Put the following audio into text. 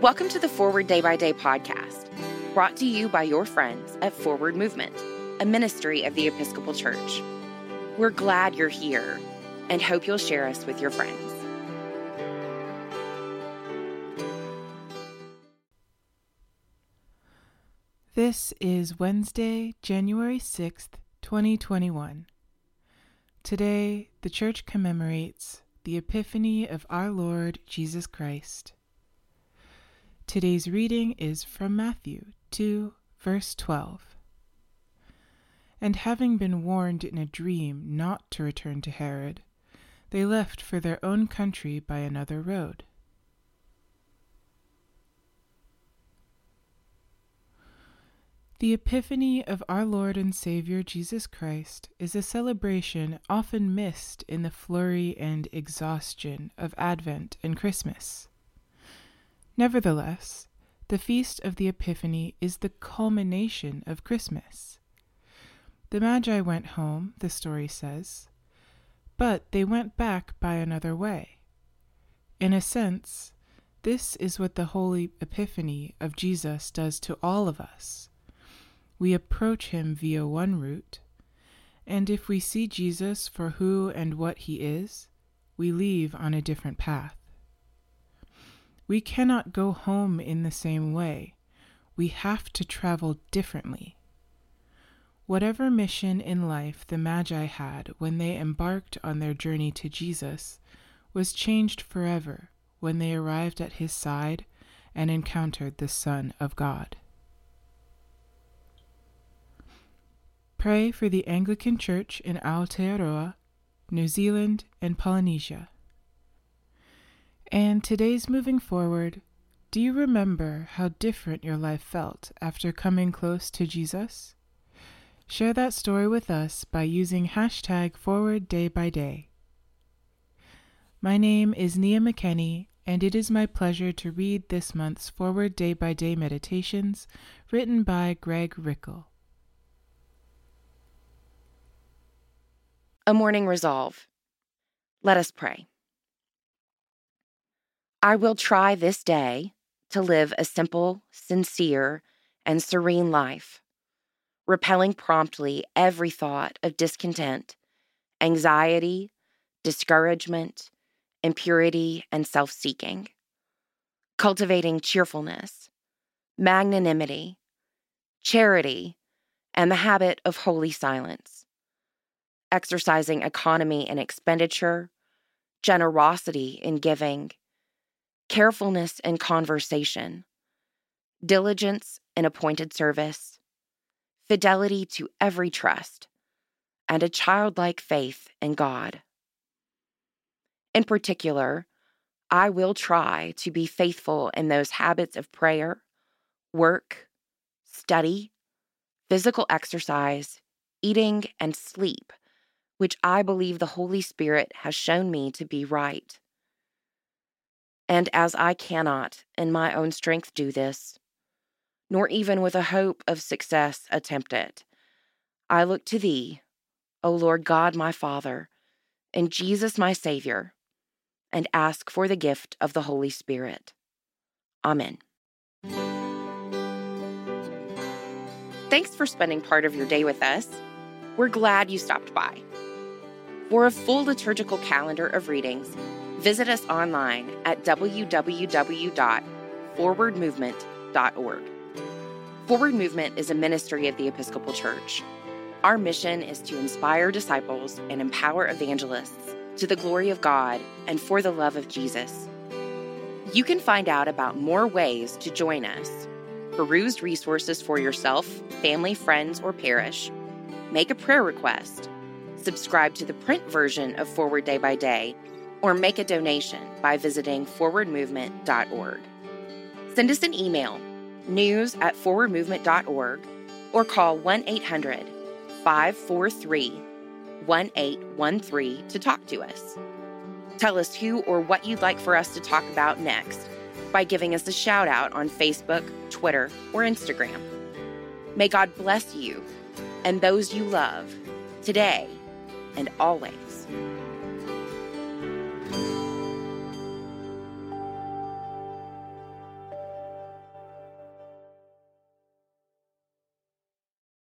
Welcome to the Forward Day by Day podcast, brought to you by your friends at Forward Movement, a ministry of the Episcopal Church. We're glad you're here and hope you'll share us with your friends. This is Wednesday, January 6th, 2021. Today, the Church commemorates the Epiphany of our Lord Jesus Christ. Today's reading is from Matthew 2, verse 12. And having been warned in a dream not to return to Herod, they left for their own country by another road. The Epiphany of our Lord and Savior Jesus Christ is a celebration often missed in the flurry and exhaustion of Advent and Christmas. Nevertheless, the feast of the Epiphany is the culmination of Christmas. The Magi went home, the story says, but they went back by another way. In a sense, this is what the Holy Epiphany of Jesus does to all of us we approach him via one route, and if we see Jesus for who and what he is, we leave on a different path. We cannot go home in the same way. We have to travel differently. Whatever mission in life the Magi had when they embarked on their journey to Jesus was changed forever when they arrived at his side and encountered the Son of God. Pray for the Anglican Church in Aotearoa, New Zealand, and Polynesia. And today's moving forward, do you remember how different your life felt after coming close to Jesus? Share that story with us by using hashtag forward day by day. My name is Nia McKenney, and it is my pleasure to read this month's Forward Day by Day Meditations written by Greg Rickel. A morning resolve. Let us pray. I will try this day to live a simple, sincere, and serene life, repelling promptly every thought of discontent, anxiety, discouragement, impurity, and self seeking, cultivating cheerfulness, magnanimity, charity, and the habit of holy silence. Exercising economy in expenditure, generosity in giving, carefulness in conversation, diligence in appointed service, fidelity to every trust, and a childlike faith in God. In particular, I will try to be faithful in those habits of prayer, work, study, physical exercise, eating, and sleep which I believe the Holy Spirit has shown me to be right. And as I cannot in my own strength do this, nor even with a hope of success attempt it, I look to Thee, O Lord God my Father, and Jesus my Savior, and ask for the gift of the Holy Spirit. Amen. Thanks for spending part of your day with us. We're glad you stopped by. For a full liturgical calendar of readings, visit us online at www.forwardmovement.org. Forward Movement is a ministry of the Episcopal Church. Our mission is to inspire disciples and empower evangelists to the glory of God and for the love of Jesus. You can find out about more ways to join us, peruse resources for yourself, family, friends, or parish, make a prayer request subscribe to the print version of Forward Day by Day, or make a donation by visiting forwardmovement.org. Send us an email, news at forwardmovement.org, or call 1 800 543 1813 to talk to us. Tell us who or what you'd like for us to talk about next by giving us a shout out on Facebook, Twitter, or Instagram. May God bless you and those you love today and always.